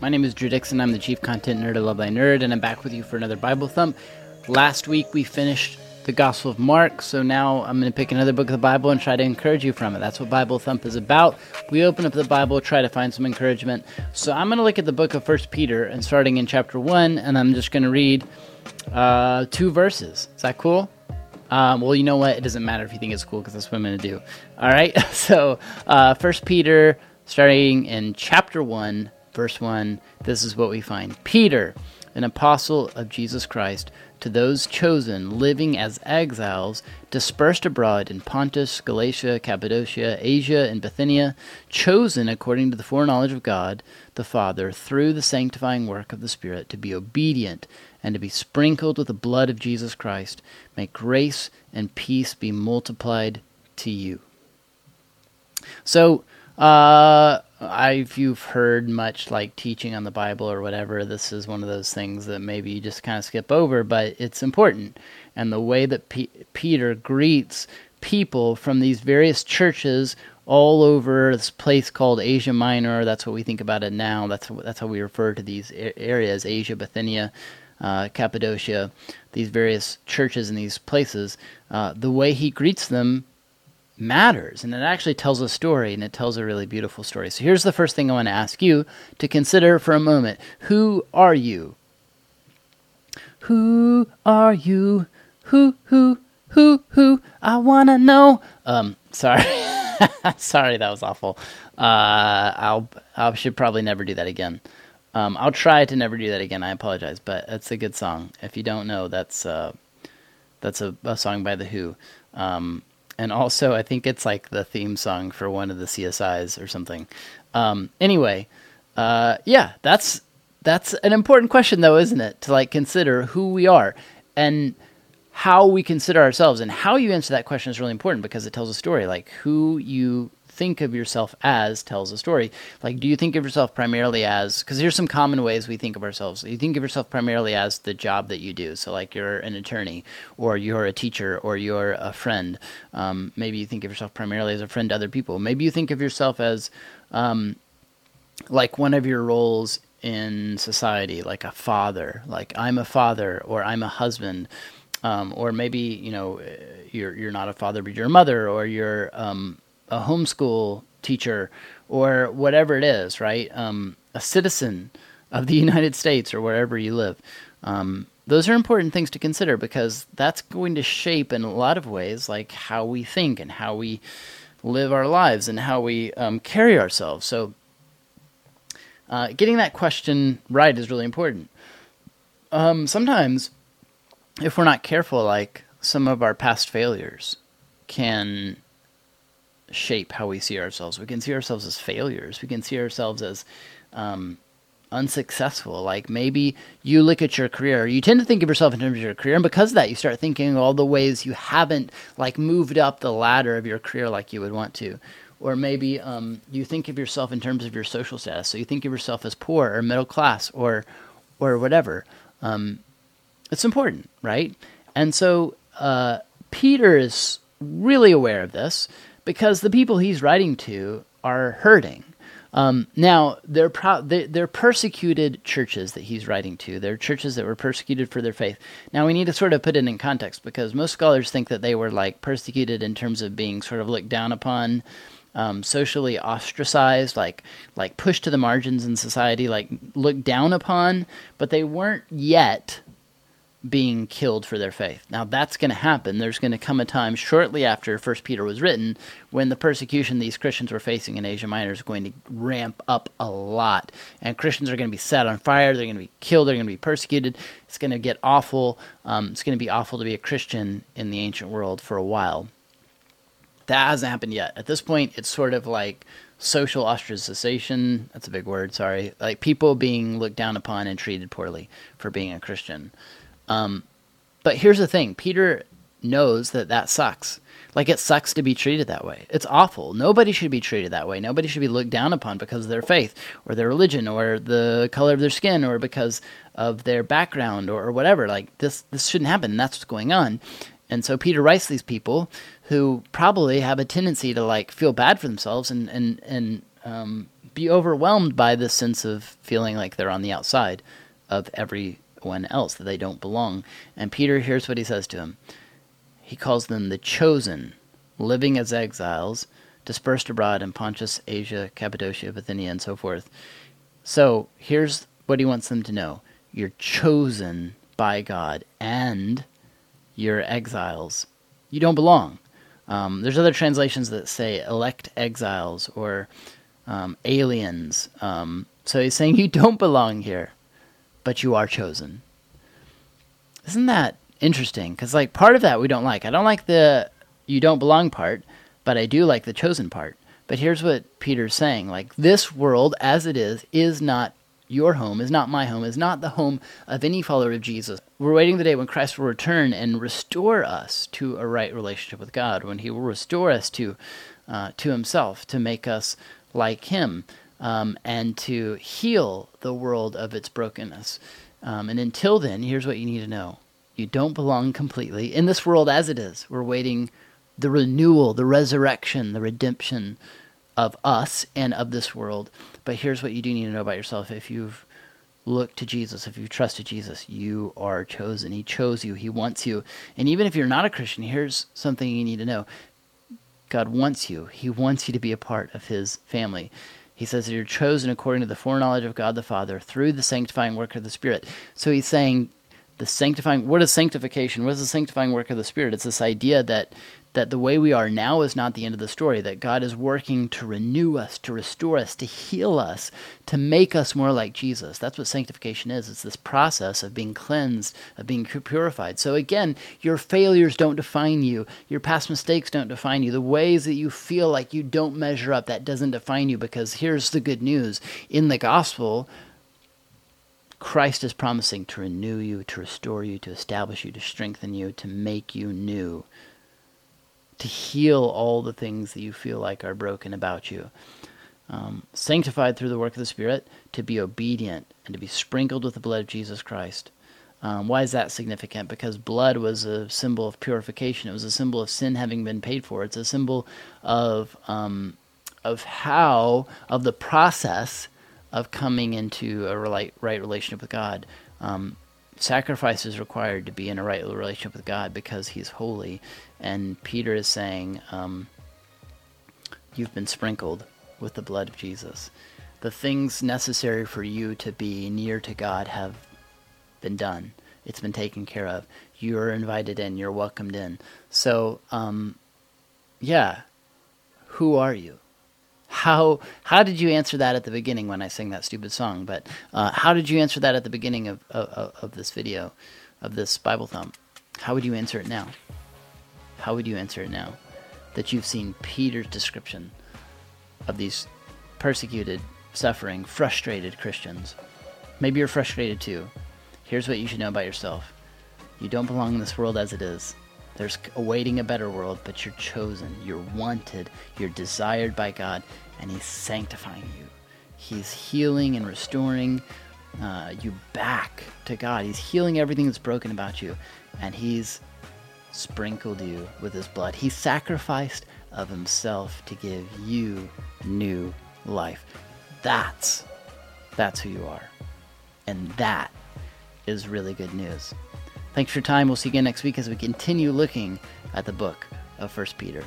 My name is Drew Dixon. I'm the Chief Content Nerd of Love Thy Nerd, and I'm back with you for another Bible Thump. Last week we finished the Gospel of Mark, so now I'm going to pick another book of the Bible and try to encourage you from it. That's what Bible Thump is about. We open up the Bible, try to find some encouragement. So I'm going to look at the book of First Peter, and starting in chapter 1, and I'm just going to read uh, two verses. Is that cool? Um, well, you know what? It doesn't matter if you think it's cool because that's what I'm going to do. All right. So, uh, First Peter, starting in chapter one, verse one. This is what we find: Peter, an apostle of Jesus Christ, to those chosen living as exiles, dispersed abroad in Pontus, Galatia, Cappadocia, Asia, and Bithynia, chosen according to the foreknowledge of God the Father through the sanctifying work of the Spirit to be obedient and to be sprinkled with the blood of Jesus Christ. May grace and peace be multiplied to you. So, uh, if you've heard much like teaching on the Bible or whatever, this is one of those things that maybe you just kind of skip over, but it's important. And the way that P- Peter greets people from these various churches all over this place called Asia Minor. That's what we think about it now. That's that's how we refer to these areas: Asia, Bithynia, uh, Cappadocia, these various churches in these places. Uh, the way he greets them matters, and it actually tells a story, and it tells a really beautiful story. So here's the first thing I want to ask you to consider for a moment: Who are you? Who are you? Who who who who? I wanna know. Um, sorry. Sorry, that was awful. Uh, I'll I should probably never do that again. Um, I'll try to never do that again. I apologize, but it's a good song. If you don't know, that's uh, that's a, a, song by the Who, um, and also I think it's like the theme song for one of the CSIs or something. Um, anyway, uh, yeah, that's that's an important question though, isn't it? To like consider who we are and how we consider ourselves and how you answer that question is really important because it tells a story. Like who you think of yourself as tells a story. Like, do you think of yourself primarily as, because here's some common ways we think of ourselves. You think of yourself primarily as the job that you do. So, like, you're an attorney, or you're a teacher, or you're a friend. Um, maybe you think of yourself primarily as a friend to other people. Maybe you think of yourself as, um, like, one of your roles in society, like a father, like I'm a father, or I'm a husband um, or maybe you know you're you're not a father but you're a mother, or you're um, a homeschool teacher, or whatever it is, right? Um, a citizen of the United States or wherever you live. Um, those are important things to consider because that's going to shape in a lot of ways, like how we think and how we live our lives and how we um, carry ourselves. So, uh, getting that question right is really important. Um, sometimes if we're not careful, like some of our past failures can shape how we see ourselves. We can see ourselves as failures. We can see ourselves as um, unsuccessful. Like maybe you look at your career, you tend to think of yourself in terms of your career, and because of that, you start thinking all the ways you haven't like moved up the ladder of your career like you would want to. Or maybe um, you think of yourself in terms of your social status. So you think of yourself as poor or middle class or or whatever. Um, it's important, right? And so uh, Peter is really aware of this because the people he's writing to are hurting. Um, now they're, pro- they're persecuted churches that he's writing to. They're churches that were persecuted for their faith. Now we need to sort of put it in context because most scholars think that they were like persecuted in terms of being sort of looked down upon, um, socially ostracized, like like pushed to the margins in society, like looked down upon. But they weren't yet being killed for their faith. Now that's going to happen. There's going to come a time shortly after First Peter was written when the persecution these Christians were facing in Asia Minor is going to ramp up a lot, and Christians are going to be set on fire. They're going to be killed. They're going to be persecuted. It's going to get awful. Um, it's going to be awful to be a Christian in the ancient world for a while. That hasn't happened yet. At this point, it's sort of like social ostracization. That's a big word. Sorry, like people being looked down upon and treated poorly for being a Christian. Um, but here's the thing Peter knows that that sucks. Like, it sucks to be treated that way. It's awful. Nobody should be treated that way. Nobody should be looked down upon because of their faith or their religion or the color of their skin or because of their background or, or whatever. Like, this, this shouldn't happen. That's what's going on. And so Peter writes these people who probably have a tendency to like feel bad for themselves and and and um, be overwhelmed by this sense of feeling like they're on the outside of everyone else, that they don't belong. And Peter, here's what he says to him He calls them the chosen, living as exiles, dispersed abroad in Pontus, Asia, Cappadocia, Bithynia, and so forth. So here's what he wants them to know you're chosen by God and you're exiles. You don't belong. Um, there's other translations that say elect exiles or um, aliens. Um, so he's saying you don't belong here, but you are chosen. Isn't that interesting? Because like part of that we don't like. I don't like the you don't belong part, but I do like the chosen part. But here's what Peter's saying: like this world as it is is not your home, is not my home, is not the home of any follower of Jesus. We're waiting the day when Christ will return and restore us to a right relationship with God, when He will restore us to uh, to Himself, to make us like Him, um, and to heal the world of its brokenness. Um, and until then, here's what you need to know: you don't belong completely in this world as it is. We're waiting the renewal, the resurrection, the redemption of us and of this world. But here's what you do need to know about yourself. If you've looked to Jesus, if you've trusted Jesus, you are chosen. He chose you, He wants you. And even if you're not a Christian, here's something you need to know God wants you, He wants you to be a part of His family. He says that you're chosen according to the foreknowledge of God the Father through the sanctifying work of the Spirit. So he's saying the sanctifying what is sanctification? What is the sanctifying work of the Spirit? It's this idea that that the way we are now is not the end of the story, that God is working to renew us, to restore us, to heal us, to make us more like Jesus. That's what sanctification is. It's this process of being cleansed, of being purified. So again, your failures don't define you. Your past mistakes don't define you. The ways that you feel like you don't measure up, that doesn't define you because here's the good news. In the gospel, Christ is promising to renew you, to restore you, to establish you, to strengthen you, to make you new to heal all the things that you feel like are broken about you. Um, sanctified through the work of the Spirit, to be obedient and to be sprinkled with the blood of Jesus Christ. Um, why is that significant? Because blood was a symbol of purification. It was a symbol of sin having been paid for. It's a symbol of um, of how of the process of coming into a right, right relationship with God. Um, sacrifice is required to be in a right relationship with God because He's holy, and Peter is saying, um, You've been sprinkled with the blood of Jesus. The things necessary for you to be near to God have been done. It's been taken care of. You're invited in. You're welcomed in. So, um, yeah, who are you? How how did you answer that at the beginning when I sang that stupid song? But uh, how did you answer that at the beginning of, of, of this video, of this Bible thump? How would you answer it now? How would you answer it now that you've seen Peter's description of these persecuted, suffering, frustrated Christians? Maybe you're frustrated too. Here's what you should know about yourself you don't belong in this world as it is. There's awaiting a better world, but you're chosen, you're wanted, you're desired by God, and He's sanctifying you. He's healing and restoring uh, you back to God. He's healing everything that's broken about you, and He's sprinkled you with his blood. He sacrificed of himself to give you new life. That's that's who you are. And that is really good news. Thanks for your time. We'll see you again next week as we continue looking at the book of First Peter.